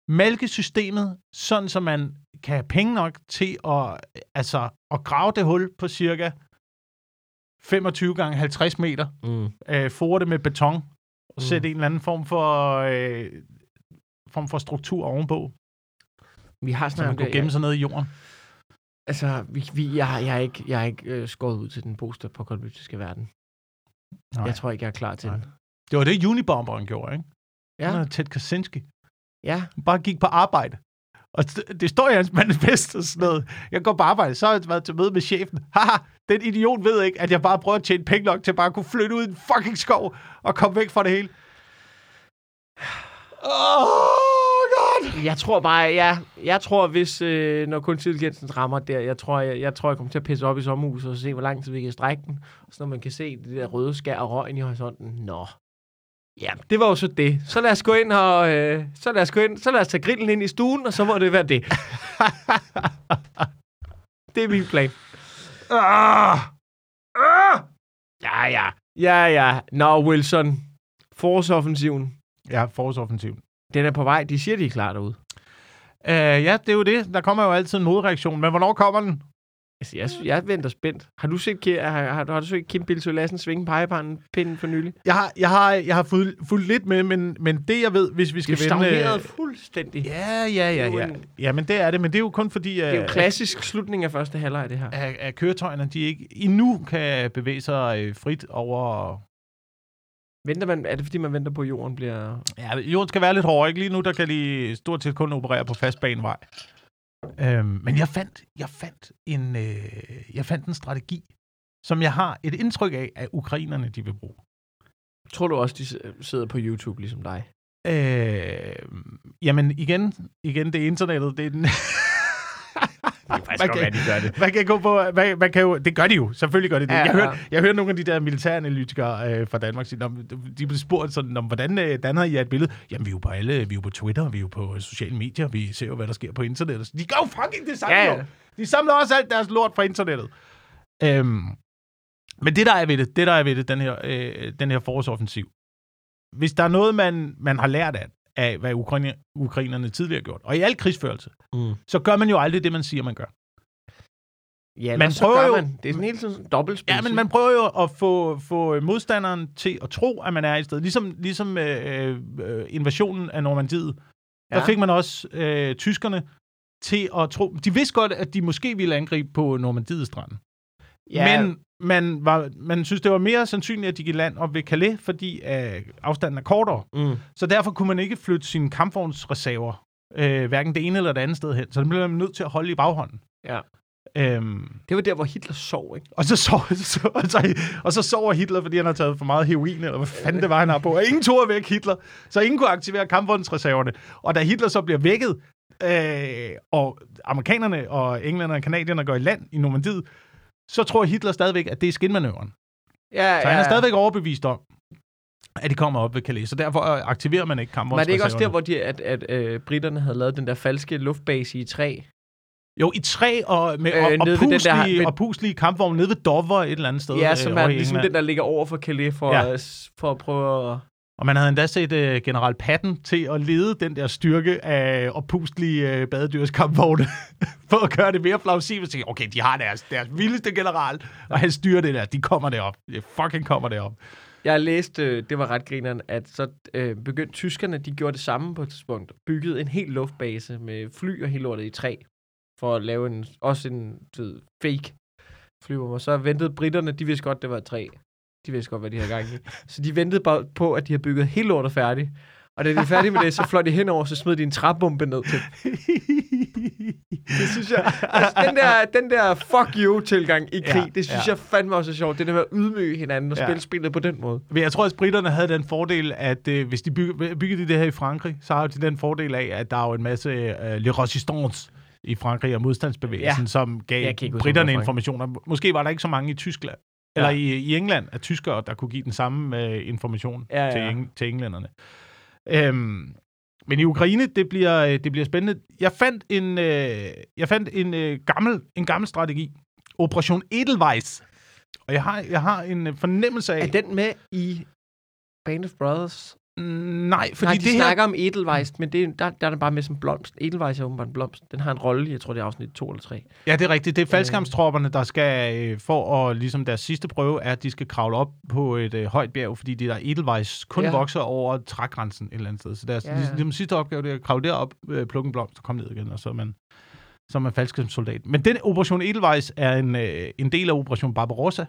Malke systemet, sådan så man kan have penge nok til at, altså, at grave det hul på cirka 25 gange 50 meter. Mm. øh, fore det med beton, og Mm. sætte en eller anden form for, øh, form for struktur ovenpå, Vi har snakket om det. gemme sig ned i jorden. Altså, vi, vi, jeg, har- jeg er ikke, jeg er ikke øh, skåret ud til den post-apokalyptiske verden. Nej. Jeg tror ikke, jeg er klar til Nej. den. Det var det, Unibomberen gjorde, ikke? Ja, Ja. Ted Kaczynski. ja. Han bare gik på arbejde. Og det, det står i hans manifest og sådan noget. Jeg går på arbejde, så har jeg været til møde med chefen. Haha, den idiot ved ikke, at jeg bare prøver at tjene penge nok til bare at kunne flytte ud i en fucking skov og komme væk fra det hele. Åh, oh, God! Jeg tror bare, ja, jeg tror, hvis, øh, når kunstig intelligensen rammer der, jeg tror, jeg, jeg tror, jeg kommer til at pisse op i sommerhuset og se, hvor lang tid vi kan strække den. Og så når man kan se det der røde skær og røgen i horisonten. Nå. Ja, det var jo så det. Så lad os gå ind og, øh, så lad os gå ind, så lad os tage grillen ind i stuen, og så må det være det. <laughs> det er min plan. Ah! Ah! Ja, ja. Ja, ja. Nå, Wilson. Forårsoffensiven. Ja, forårsoffensiv. Den er på vej. De siger, de er klar derude. Uh, ja, det er jo det. Der kommer jo altid en modreaktion. Men hvornår kommer den? Altså, jeg, jeg venter spændt. Har du set, har, har, har du set Kim Bilsø Lassen svinge pegepanden pinden for nylig? Jeg har, jeg har, jeg har fulgt, fulgt lidt med, men, men det jeg ved, hvis vi Det skal er vende... stagneret fuldstændig. Ja, ja, Det ja, ja. Ja, men det er det. Men det er jo kun fordi, Det er jo at, en klassisk slutning af første halvleg, det her. at, at køretøjerne de ikke endnu kan bevæge sig øh, frit over... Venter man, er det fordi, man venter på, at jorden bliver... Ja, jorden skal være lidt hårdere, ikke? Lige nu, der kan de stort set kun operere på fastbanevej. Øhm, men jeg fandt, jeg fandt en, øh, jeg fandt en strategi, som jeg har et indtryk af, at ukrainerne de vil bruge. Tror du også, de sidder på YouTube, ligesom dig? Øh, jamen igen, igen, det er internettet, det er den... <laughs> Man kan- de gør det. Man kan gå på, man, man kan jo, det gør de jo, selvfølgelig gør de det. Ja, jeg, hører, jeg hører nogle af de der militæranalytikere øh, fra Danmark sige, "Nå, de blev spurgt sådan, "Nå, hvordan øh, danner I et billede? Jamen, vi er jo på alle, vi er jo på Twitter, vi er jo på sociale medier, vi ser jo, hvad der sker på internettet. De gør jo fucking det samme, Ja, ja. De samler også alt deres lort fra internettet. Øhm, men det, der er ved det, det, der er ved det, den her, øh, den her forårsoffensiv, hvis der er noget, man, man har lært af, af hvad Ukraine, ukrainerne tidligere har gjort, og i al krigsførelse, Mm. så gør man jo aldrig det, man siger, man gør. Ja, Man prøver jo- man. Det er sådan hele tiden dobbeltspil. Ja, men man prøver jo at få, få modstanderen til at tro, at man er et sted. Ligesom, ligesom øh, øh, invasionen af Normandiet der Ja. fik man også øh, tyskerne til at tro... De vidste godt, at de måske ville angribe på Normandiets strand. Ja, Men man, var, man synes, det var mere sandsynligt, at de gik land op ved Calais, fordi øh, afstanden er kortere. mm. Så derfor kunne man ikke flytte sine kampvognsreserver øh, hverken det ene eller det andet sted hen. Så den blev man nødt til at holde i baghånden. ja. Øhm, Det var der, hvor Hitler sov, ikke? og, så sov, <laughs> så, og, så, og så sover Hitler, fordi han har taget for meget heroin, eller hvad fanden det var, han har på. Og ingen tog væk Hitler, så ingen kunne aktivere kampvognsreserverne. Og da Hitler så bliver vækket, øh, og amerikanerne og englænderne og kanadierne går i land i Normandiet, så tror Hitler stadigvæk, at det er skinmanøvren. Ja, Så han er stadigvæk overbevist om, at de kommer op ved Calais. Så derfor øh, aktiverer man ikke Men er det ikke også der, kampvognsreserverne. hvor de, at, at øh, britterne havde lavet den der falske luftbase i træ? Jo, i træ og, med, Øh, og, og, den der- puslige, ved- og puslige kampvogne nede ved Dover et eller andet sted. Ja, øh, som over er i ligesom den, der ligger over for Calais for, Ja. ja. for at prøve at... Og man havde endda set øh, general Patton til at lede den der styrke af opustlige øh, badedyrskampvogne, <laughs> for at gøre det mere plausibelt. Sige, okay, de har deres, deres vildeste general, og han styrer det der. De kommer derop. De fucking kommer derop. Jeg læste, øh, det var ret grineren, at så øh, begyndte tyskerne, de gjorde det samme på et tidspunkt. Byggede en helt luftbase med fly og hele lortet i træ, for at lave en, også en du ved, fake flyver. Og så ventede britterne, de vidste godt, det var et træ. De vidste godt, hvad de havde gang i. Så de ventede bare på, at de havde bygget hele lortet færdigt. Og da de er færdige med det, så fløj de henover, så smed de en træbombe ned til. Det synes jeg, altså, den der, den der fuck you-tilgang i krig, Ja, det synes ja. jeg fandme også er sjovt. Det der med at ydmyge hinanden og Ja. spille spillet på den måde. Men jeg tror, at britterne havde den fordel, at øh, hvis de byggede de det her i Frankrig, så har de den fordel af, at der er jo en masse øh, le resistance i Frankrig og modstandsbevægelsen, ja. Som gav britterne informationer. Måske var der ikke så mange i Tyskland, eller i, i England, af tyskere, der kunne give den samme øh, information Ja, ja. Til, eng, til englænderne. Øhm, men i Ukraine, det bliver, øh, det bliver spændende. Jeg fandt en, øh, jeg fandt en, øh, gammel, en gammel strategi. Operation Edelweiss. Og jeg har, jeg har en øh, fornemmelse af... Er den med i Band of Brothers? Nej, fordi Nej, de det her... snakker om Edelweiss, men det, er- der, der er den bare med som blomst. Edelweiss er åbenbart en blomst. Den har en rolle, jeg tror det er afsnit 2 eller 3. Ja, det er rigtigt. Det er faldskærmstropperne, der skal, øh, for at, ligesom deres sidste prøve, er, at de skal kravle op på et øh, højt bjerg, fordi det der Edelweiss kun ja. Vokser over trægrænsen et eller andet sted. Så deres Ja, ja, ja. ja. ligesom, sidste opgave, det er at kravle derop, øh, plukke en blomst og komme ned igen, og så er man, så er man faldskærmssoldat. Men den Operation Edelweiss er en, øh, en del af Operation Barbarossa,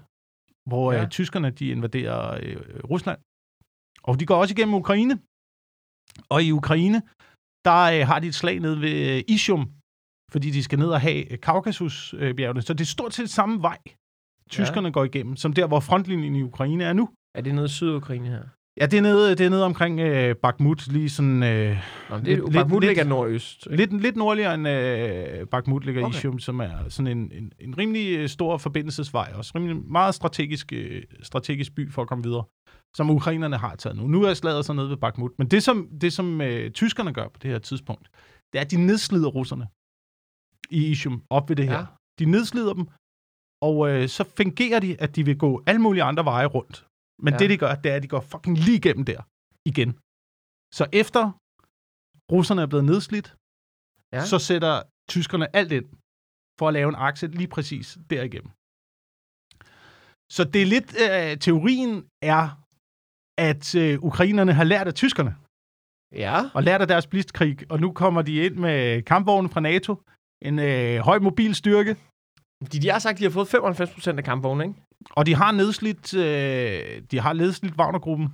hvor. Ja. øh, tyskerne de invaderer øh, Rusland. Og de går også igennem Ukraine. Og i Ukraine, der øh, har de et slag ned ved øh, Isium, fordi de skal ned og have Kaukasusbjergene. Så det er stort set samme vej, tyskerne ja. går igennem, som der, hvor frontlinjen i Ukraine er nu. Er det noget i Sydukraine her? Ja, det er nede, det er nede omkring øh, Bakhmut, lige sådan... Øh, Nå, det Lidt- Bakhmut lidt- ligger nordøst. ikke? lidt, lidt nordligere end øh, Bakhmut ligger okay. Isium, som er sådan en, en, en rimelig øh, stor forbindelsesvej, også rimelig meget strategisk, øh, strategisk by for at komme videre, som ukrainerne har taget nu. Nu er slaget så nede ved Bakhmut. Men det, som, det, som øh, tyskerne gør på det her tidspunkt, det er, at de nedslider russerne i Isium op ved det her. Ja. De nedslider dem, og øh, så fungerer de, at de vil gå alle mulige andre veje rundt. Men ja. Det, de gør, det er, at de går fucking lige igennem der igen. Så efter russerne er blevet nedslidt. Ja. så sætter tyskerne alt ind for at lave en akse lige præcis derigennem. Så det er lidt, øh, teorien er, at øh, ukrainerne har lært af tyskerne, Ja. og lært af deres blitzkrig, og nu kommer de ind med kampvogne fra NATO, en øh, høj mobil styrke, De, de har sagt, at de har fået 95 procent af kampvogne, ikke? og de har nedslidt, øh, de har nedslidt Wagnergruppen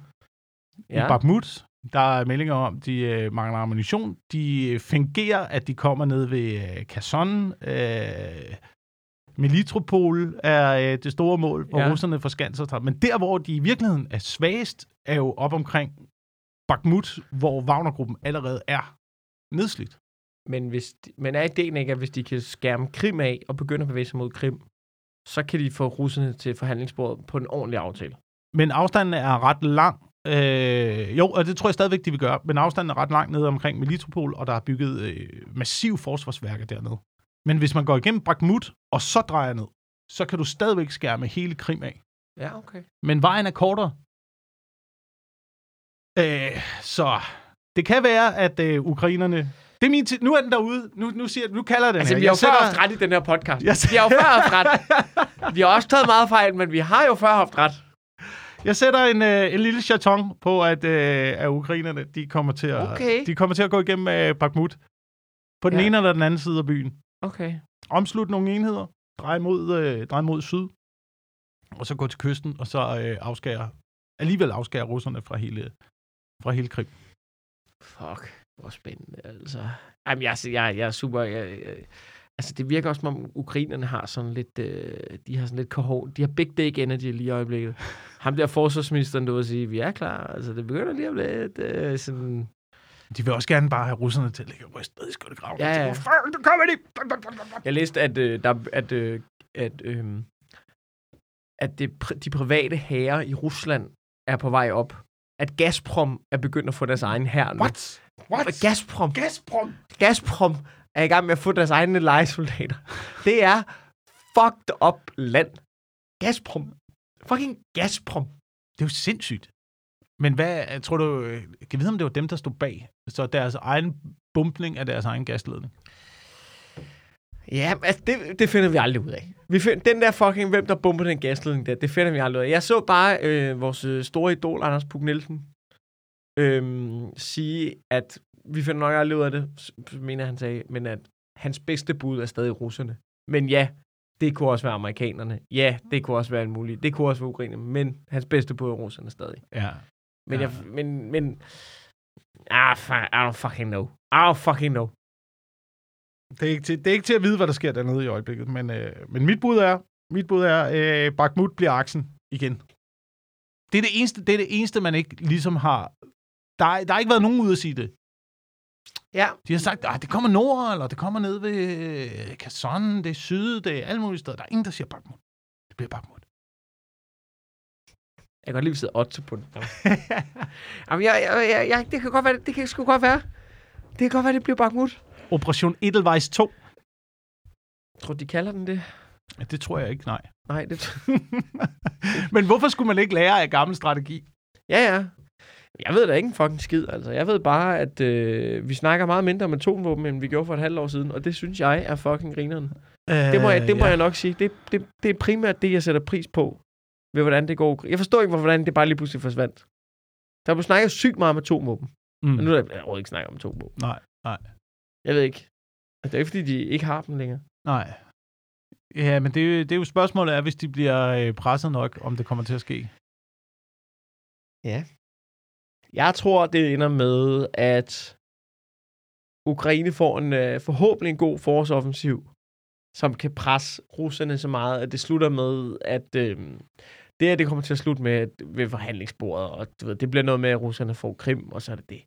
ja. i. Bakhmut. Der er meldinger om, de øh, mangler ammunition. De øh, fingerer, at de kommer ned ved øh, Kherson. Øh, Melitopol er øh, det store mål, hvor ja. Russerne forskanser sig. Men der, hvor de i virkeligheden er svagest, er jo op omkring Bakhmut, hvor Wagnergruppen allerede er nedslidt. Men, hvis de, men er ideen ikke, at hvis de kan skærme Krim af og begynde at bevæge sig mod Krim, så kan de få russerne til forhandlingsbordet på en ordentlig aftale? Men afstanden er ret lang. Øh, jo, og det tror jeg stadigvæk, de vil gøre. Men afstanden er ret lang nede omkring Melitopol, og der er bygget øh, massiv forsvarsværker dernede. Men hvis man går igennem Bakhmut, og så drejer ned, så kan du stadigvæk skærme hele Krim af. Ja, okay. Men vejen er kortere. Øh, så det kan være, at øh, ukrainerne... Det er min tid. Nu er den derude. Nu, nu, siger, nu kalder jeg den Altså, her. vi har jo før sætter- haft ret i den her podcast. Jeg Vi har jo før haft ret. Vi har også taget meget fejl, men vi har jo før haft ret. Jeg sætter en, øh, en lille chaton på, at, øh, at ukrainerne de kommer, til at, Okay. de kommer til at gå igennem øh, Bakhmut. På den Ja. ene eller den anden side af byen. Okay. Omslut nogle enheder. Drej mod, øh, drej mod syd. Og så gå til kysten, og så øh, afskære, alligevel afskære russerne fra hele, fra hele Krim. Fuck, hvor spændende, altså. Jamen, jeg, jeg, jeg er super... Jeg, jeg, altså, det virker også, som om ukrainerne har sådan lidt... Øh, de har sådan lidt kohon. De har big dick energy lige i øjeblikket. Ham der forsvarsministeren, der vil sige, vi er klar. Altså, det begynder lige at blive lidt øh, sådan... De vil også gerne bare have russerne til at ligge og ryste ned i skyttegraven. Ja, ja. Fuck, nu kommer de! Jeg læste, at, øh, der, at, øh, at, øh, at det, de private hære i Rusland er på vej op. At Gazprom er begyndt at få deres egen hær nu. What? What? Gazprom. Gazprom? Gazprom er i gang med at få deres egne lejesoldater. Det er fucked up land. Gazprom. Fucking Gazprom. Det er jo sindssygt. Men hvad, tror du, øh, kan vi vide, om det var dem, der stod bag? Så deres egen bumpning af deres egen gasledning? Ja, altså det, det finder vi aldrig ud af. Vi find, den der fucking, hvem der bomber den gasledning der, det finder vi aldrig ud af. Jeg så bare øh, vores øh, store idol, Anders Puk Nielsen, øh, sige, at vi finder nok aldrig ud af det, mener han sagde, men at hans bedste bud er stadig russerne. Men ja, det kunne også være amerikanerne. Ja, det kunne også være en mulig. Det kunne også være ukrainerne, men hans bedste bud er russerne stadig. Ja. Men, Ja. jeg, men, men, ah, fuck, I don't fucking know. I don't fucking know. Det er, ikke til, det er ikke til at vide, hvad der sker dernede i øjeblikket. Men, øh, men mit bud er, mit bud er øh, Bakhmut bliver aksen igen. Det er det, eneste, det er det eneste, man ikke ligesom har... Der, er- der har ikke været nogen ude at sige det. Ja, De har sagt, at det kommer nord, eller det kommer ned ved øh, Kherson, det er syd, det er alle mulige steder. Der er ingen, der siger Bakhmut. Det bliver Bakhmut. Jeg kan godt lide, at vi sidder Otto på den. Jamen, jeg, jeg, jeg, jeg, det kan godt være, det kan sgu godt være. Det kan godt være, det bliver Bakhmut. Operation Edelweiss 2. Jeg tror, de kalder den det. Ja, det tror jeg ikke, nej. Nej, det... <laughs> <laughs> Men hvorfor skulle man ikke lære af gammel strategi? ja, ja. Jeg ved da ikke en fucking skid, altså. Jeg ved bare, at øh, vi snakker meget mindre om atomvåben, end vi gjorde for et halvt år siden, og det synes jeg er fucking grineren. Det må, jeg, det må ja. jeg nok sige. Det, det, det er primært det, jeg sætter pris på, ved hvordan det går. Jeg forstår ikke, hvordan det bare lige pludselig forsvandt. Der blev snakket sygt meget om atomvåben, Mm. men nu er der overhovedet ikke snakket om atomvåben. Nej, nej, Jeg ved ikke. Det er ikke, fordi de ikke har dem længere. nej. Ja, men det, er jo- det er jo spørgsmålet er, hvis de bliver øh, presset nok, om det kommer til at ske. Jeg tror, det ender med, at Ukraine får en øh, forhåbentlig en god forårsoffensiv, som kan presse russerne så meget, at det slutter med, at øh, det her det kommer til at slutte med ved forhandlingsbordet, og du ved, det bliver noget med, at russerne får Krim, og så er det det.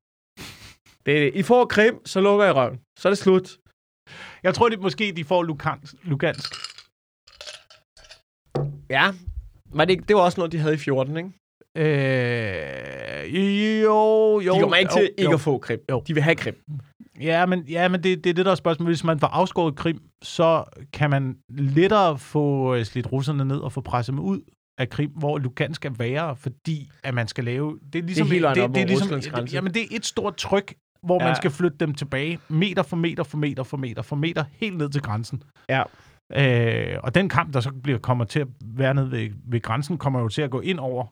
det er det. I får Krim, så lukker I røven. Så er det slut. Jeg tror, det måske de får Lugansk. Lugansk. Ja, men det, det var også noget, de havde i 14, ikke? Øh, jo, jo. De kommer ikke jo, til ikke jo. at få Krim. Jo. De vil have Krim. Ja, men, ja, men det, det er det, der er spørgsmålet. Hvis man får afskåret Krim, så kan man lettere få øh, slidt russerne ned og få presset dem ud af Krim, hvor Lugansk er værre, fordi at man skal lave... Det er ligesom, helt vejen op det, det er ligesom, grænse. Jamen, det er et stort tryk, hvor ja. Man skal flytte dem tilbage, meter for meter for meter for meter for meter, helt ned til grænsen. Ja. Øh, og den kamp, der så bliver, kommer til at være nede ved, ved grænsen, kommer jo til at gå ind over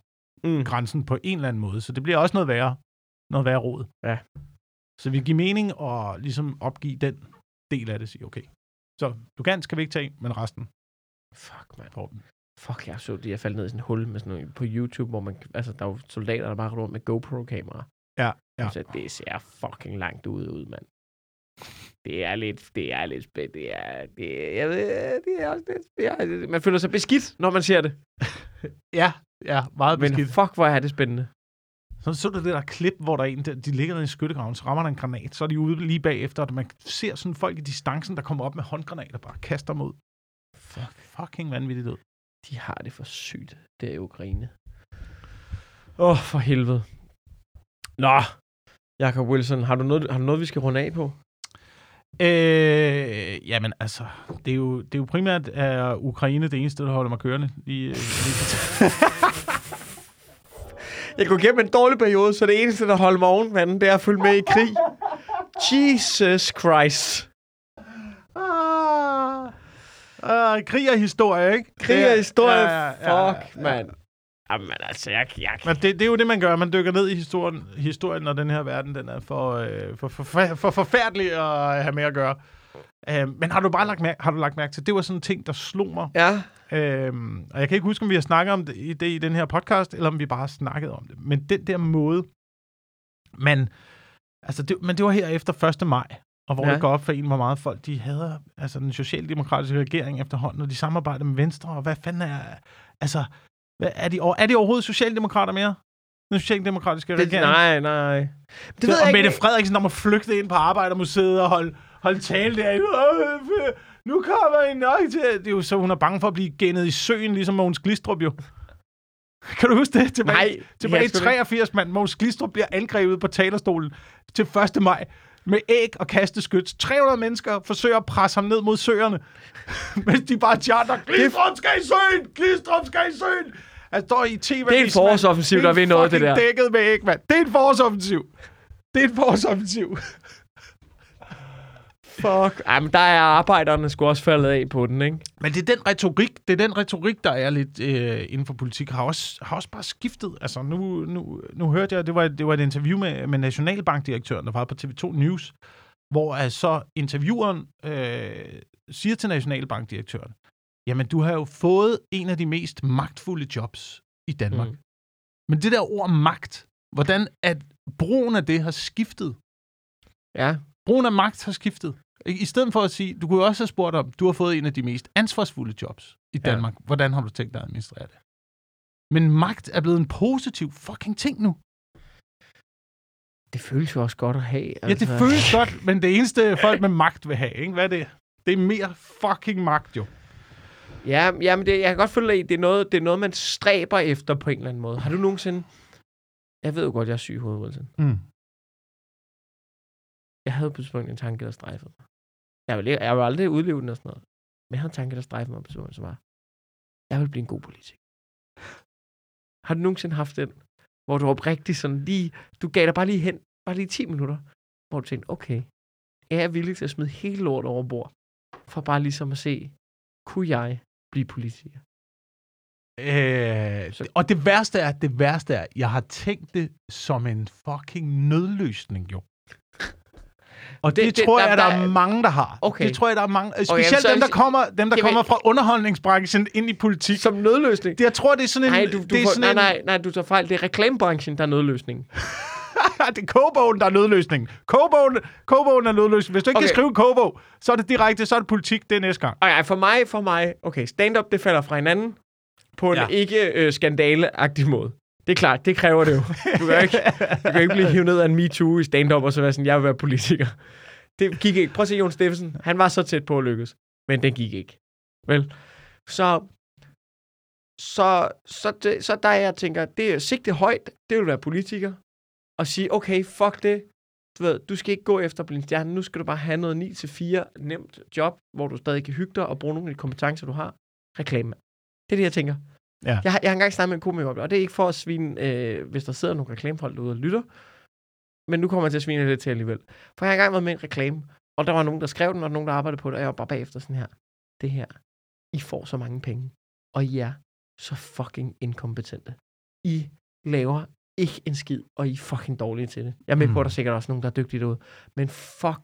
Mm. grænsen på en eller anden måde. Så det bliver også noget værre, noget værre råd. Ja. Så vi giver mening at ligesom opgive den del af det, sige okay. Så Lugansk kan vi ikke tage, men resten Fuck, man. Fuck, jeg så det. Jeg faldt ned i sådan en hul med sådan noget, på YouTube, hvor man, altså, der var soldater, der bare rundt med GoPro-kamera. Ja, ja. Så det ser fucking langt ud, ud mand. Det er lidt, det er lidt spændt. Det er, det jeg ved, det er også lidt, det er, man føler sig beskidt, når man ser det. <laughs> Ja, ja, meget Men beskidt. fuck, hvor er det spændende. Så så du det der klip, hvor der er en, der, de ligger i skyttegraven, så rammer der en granat, så er de ude lige bagefter, og man ser sådan folk i distancen, der kommer op med håndgranater, bare kaster mod. Fuck. Fucking vanvittigt ud. De har det for sygt, der i Ukraine. Åh, oh, for helvede. Nå, Jacob Wilson, har du noget, har du noget vi skal runde af på? Øh, jamen altså, det er jo, det er jo primært uh, Ukraine det eneste, der holder mig kørende. Lige, øh, lige <laughs> Jeg går gennem en dårlig periode, så det eneste, der holder mig oven vandet, det er at følge med i krig. Jesus Christ. Ah, ah, krig og historie, ikke? Krig og historie, Ja, ja, ja, fuck, ja. mand. Jamen, altså, jeg, jeg, Men det, det er jo det, man gør. Man dykker ned i historien, historien når den her verden den er for, øh, for, for, for, for forfærdelig at have med at gøre. Øh, men har du bare lagt mærke, har du lagt mærke til, det var sådan en ting, der slog mig. Ja. Øhm, og jeg kan ikke huske, om vi har snakket om det i, det i den her podcast, eller om vi bare har snakket om det. Men den der måde, man... Altså, det, men det var her efter 1. maj, og hvor Ja. det går op for en, hvor meget folk de hader altså, den socialdemokratiske regering efterhånden, og de samarbejder med Venstre, og hvad fanden er... Altså, hvad, er, de, er de overhovedet socialdemokrater mere? Den socialdemokratiske Det, regering? nej, nej. Det ved og jeg Mette ikke. Frederiksen, der må flygte ind på Arbejdermuseet og holde, holde tale derinde. Øh, Nu kommer en nok til... Det er jo så, hun er bange for at blive genet i søen, ligesom Mogens Glistrup jo. Kan du huske det? Tilbage, Nej, tilbage i jeg skulle 83, mand. Mogens Glistrup bliver angrebet på talerstolen til 1. maj med æg og kasteskyts. 300 mennesker forsøger at presse ham ned mod søerne, <laughs> mens de bare tjatter, Glistrup skal i søen! Glistrup skal i søen! Han står i tv Det er en forårsoffensiv, der vil noget, det der. dækket med æg, mand. Det er en forårsoffensiv. Det er en forårsoffensiv. Fuck. Ej, men der er arbejderne sgu også faldet af på den, ikke? Men det er den retorik, det er den retorik, der er lidt øh, inden for politik, har også, har også bare skiftet. Altså nu, nu, nu hørte jeg, det var, det var et interview med, med Nationalbankdirektøren, der var på TV2 News, hvor altså intervieweren øh, siger til Nationalbankdirektøren, jamen du har jo fået en af de mest magtfulde jobs i Danmark. Mm. Mm. Men det der ord magt, hvordan at brugen af det har skiftet. Ja. Brugen af magt har skiftet. I stedet for at sige, du kunne også have spurgt om, du har fået en af de mest ansvarsfulde jobs i Ja. Danmark. Hvordan har du tænkt dig at administrere det? Men magt er blevet en positiv fucking ting nu. Det føles jo også godt at have. Altså. Ja, det føles godt, <laughs> men det eneste folk med magt vil have, ikke? Hvad er det? Det er mere fucking magt, jo. Ja, ja men det, jeg kan godt følge dig det er, noget, det er noget, man stræber efter på en eller anden måde. Har du nogensinde... Jeg ved jo godt, jeg er syg i hovedet. Mm. Jeg havde på et tidspunkt en tanke, der strejfede mig. Jeg vil, jeg vil aldrig udleve den og sådan noget. Men jeg havde en tanke, der strejfede mig på tidspunkt, som var, jeg vil blive en god politiker. Har du nogensinde haft den, hvor du oprigtigt sådan lige, du gav dig bare lige hen, bare lige 10 minutter, hvor du tænkte, okay, er jeg villig til at smide hele lort over bord, for bare ligesom at se, kunne jeg blive politiker? Øh, og det værste er, det værste er, jeg har tænkt det som en fucking nødløsning, jo. Og det, Det- det, tror der- jeg, der, der er mange, der har. Okay. Det tror jeg, der er mange. Okay, Specielt så- dem, der kommer, dem, der Jamen- kommer fra underholdningsbranchen ind i politik. Som nødløsning? Det, jeg tror, det er sådan en... Nej, du, du det er får, sådan nej, nej, nej, du tager fejl. Det er reklamebranchen, der er nødløsningen. <laughs> det er kogebogen, der er nødløsningen. Kogebogen, kogebogen er nødløsningen. Hvis du ikke okay. Okay. kan skrive en kogebog, så er det direkte, så er det politik, det er næste gang. Ja, for mig, for mig, okay, stand-up, det falder fra hinanden på en ja. ikke øh, skandaleagtig måde. Det er klart, det kræver det jo. Du kan ikke, du kan ikke blive hævet ned af en MeToo i stand-up, og så være sådan, jeg vil være politiker. Det gik ikke. Prøv at se Jon Steffensen. Han var så tæt på at lykkes, men det gik ikke. Vel? Så, så, så, det, så der jeg tænker, det er sigte højt, det vil være politiker, og sige, okay, fuck det, du ved, du skal ikke gå efter at blive en stjerne, nu skal du bare have noget 9-4 nemt job, hvor du stadig kan hygge dig og bruge nogle af de kompetencer, du har. Reklame. Det er det, jeg tænker. Ja. Jeg, har, jeg har engang snakket med en komiker om det, og det er ikke for at svine, øh, hvis der sidder nogle reklamefolk derude og lytter, men nu kommer jeg til at svine lidt til alligevel. For jeg har engang været med en reklame, og der var nogen, der skrev den, og nogen, der arbejdede på det, og jeg var bare bagefter sådan her. Det her, I får så mange penge, og I er så fucking inkompetente. I laver ikke en skid, og I er fucking dårlige til det. Jeg er med mm. på, Mm. at der er sikkert også nogen, der er dygtige derude. Men fuck,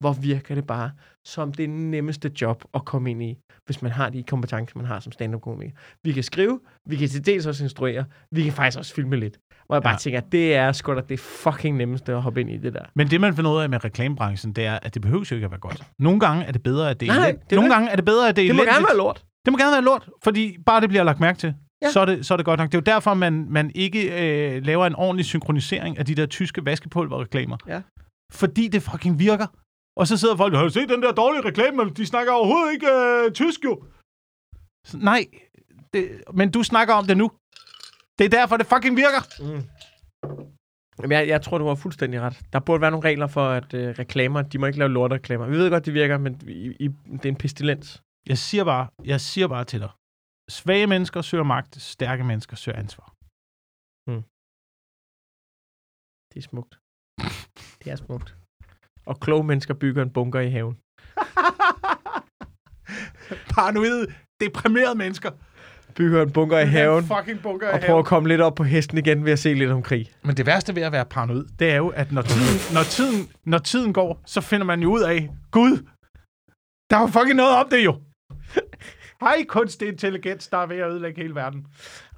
hvor virker det bare som det nemmeste job at komme ind i, hvis man har de kompetencer, man har som stand-up-komiker. Vi kan skrive, vi kan til dels også instruere, vi kan faktisk også filme lidt. Hvor jeg bare Ja. tænker, det er sgu da det fucking nemmeste at hoppe ind i det der. Men det, man finder ud af med reklamebranchen, det er, at det behøver jo ikke at være godt. Nogle gange er det bedre, at det er Nej, det Nogle det. gange er det bedre, at det er Det må gerne være lort. Det må gerne være lort, fordi bare det bliver lagt mærke til, ja. så, er det, så er det godt nok. Det er jo derfor, man, man ikke øh, laver en ordentlig synkronisering af de der tyske vaskepulverreklamer. Ja. Fordi det fucking virker. Og så sidder folk, har du set den der dårlige reklame? De snakker overhovedet ikke øh, tysk jo. Så, nej, det, men du snakker om det nu. Det er derfor, det fucking virker. Mm. Jamen, jeg, jeg tror, du har fuldstændig ret. Der burde være nogle regler for, at øh, reklamer, de må ikke lave lortreklamer. Vi ved godt, det virker, men i, i, det er en pestilens. Jeg siger bare, jeg siger bare til dig. Svage mennesker søger magt, stærke mennesker søger ansvar. Det er smukt. Det er smukt. Og kloge mennesker bygger en bunker i haven. <laughs> Paranoide, deprimerede mennesker bygger en bunker i haven, fucking bunker i og prøver haven. at komme lidt op på hesten igen ved at se lidt om krig. Men det værste ved at være paranoid, det er jo, at når tiden, når tiden, når tiden går, så finder man jo ud af, Gud, der er jo fucking noget om det jo. <laughs> Hej, kunstig intelligens, der er ved at ødelægge hele verden.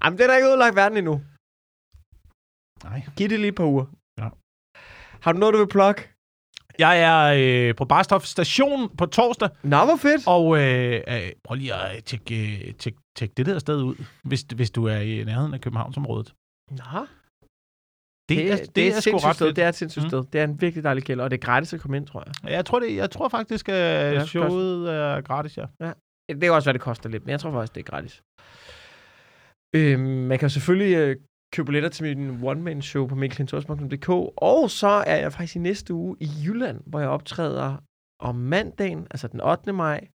Jamen, den er ikke udlagt verden endnu. Nej. Giv det lige et par uger. Ja. Har du noget, du vil plukke? Jeg er øh, på Barstof station på torsdag, Nå, hvor fedt. og øh, øh, prøv lige at øh, tjekke, øh, tjekke, tjekke det der sted ud, hvis, hvis du er i nærheden af Københavnsområdet. Nå, Det, det, er, det, det er, er sindssygt ret sted. fedt. Det er et sindssygt Mm. sted. Det er en virkelig dejlig kælder, og det er gratis at komme ind, tror jeg. Jeg tror, det, jeg tror faktisk, at Ja, ja, showet er gratis, ja. Det kan også være, det koster lidt, men jeg tror faktisk, det er gratis. Øhm, man kan selvfølgelig øh, købe billetter til min one-man-show på mikkelklintorsmark.dk, og så er jeg faktisk i næste uge i Jylland, hvor jeg optræder om mandagen, altså den 8. maj.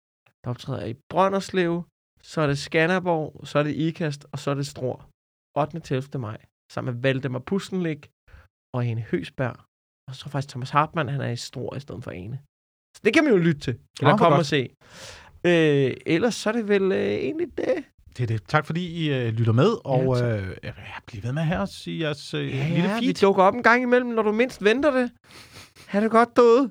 Der optræder jeg i Brønderslev, så er det Skanderborg, så er det Ikast, og så er det Stror. 8. til 11. maj, sammen med Valdemar Pustenlik og Ene Høsberg. Og så jeg faktisk Thomas Hartmann, han er i Stror i stedet for Ene. Så det kan man jo lytte til, eller hvor komme og se. Øh, ellers så er det vel øh, egentlig det. Det er det. Tak fordi I øh, lytter med, og tak. øh, ja, bliv ved med her og sige jeres øh, Ja, lille ja, vi feed. dukker op en gang imellem, når du mindst venter det. Ha' det godt derude.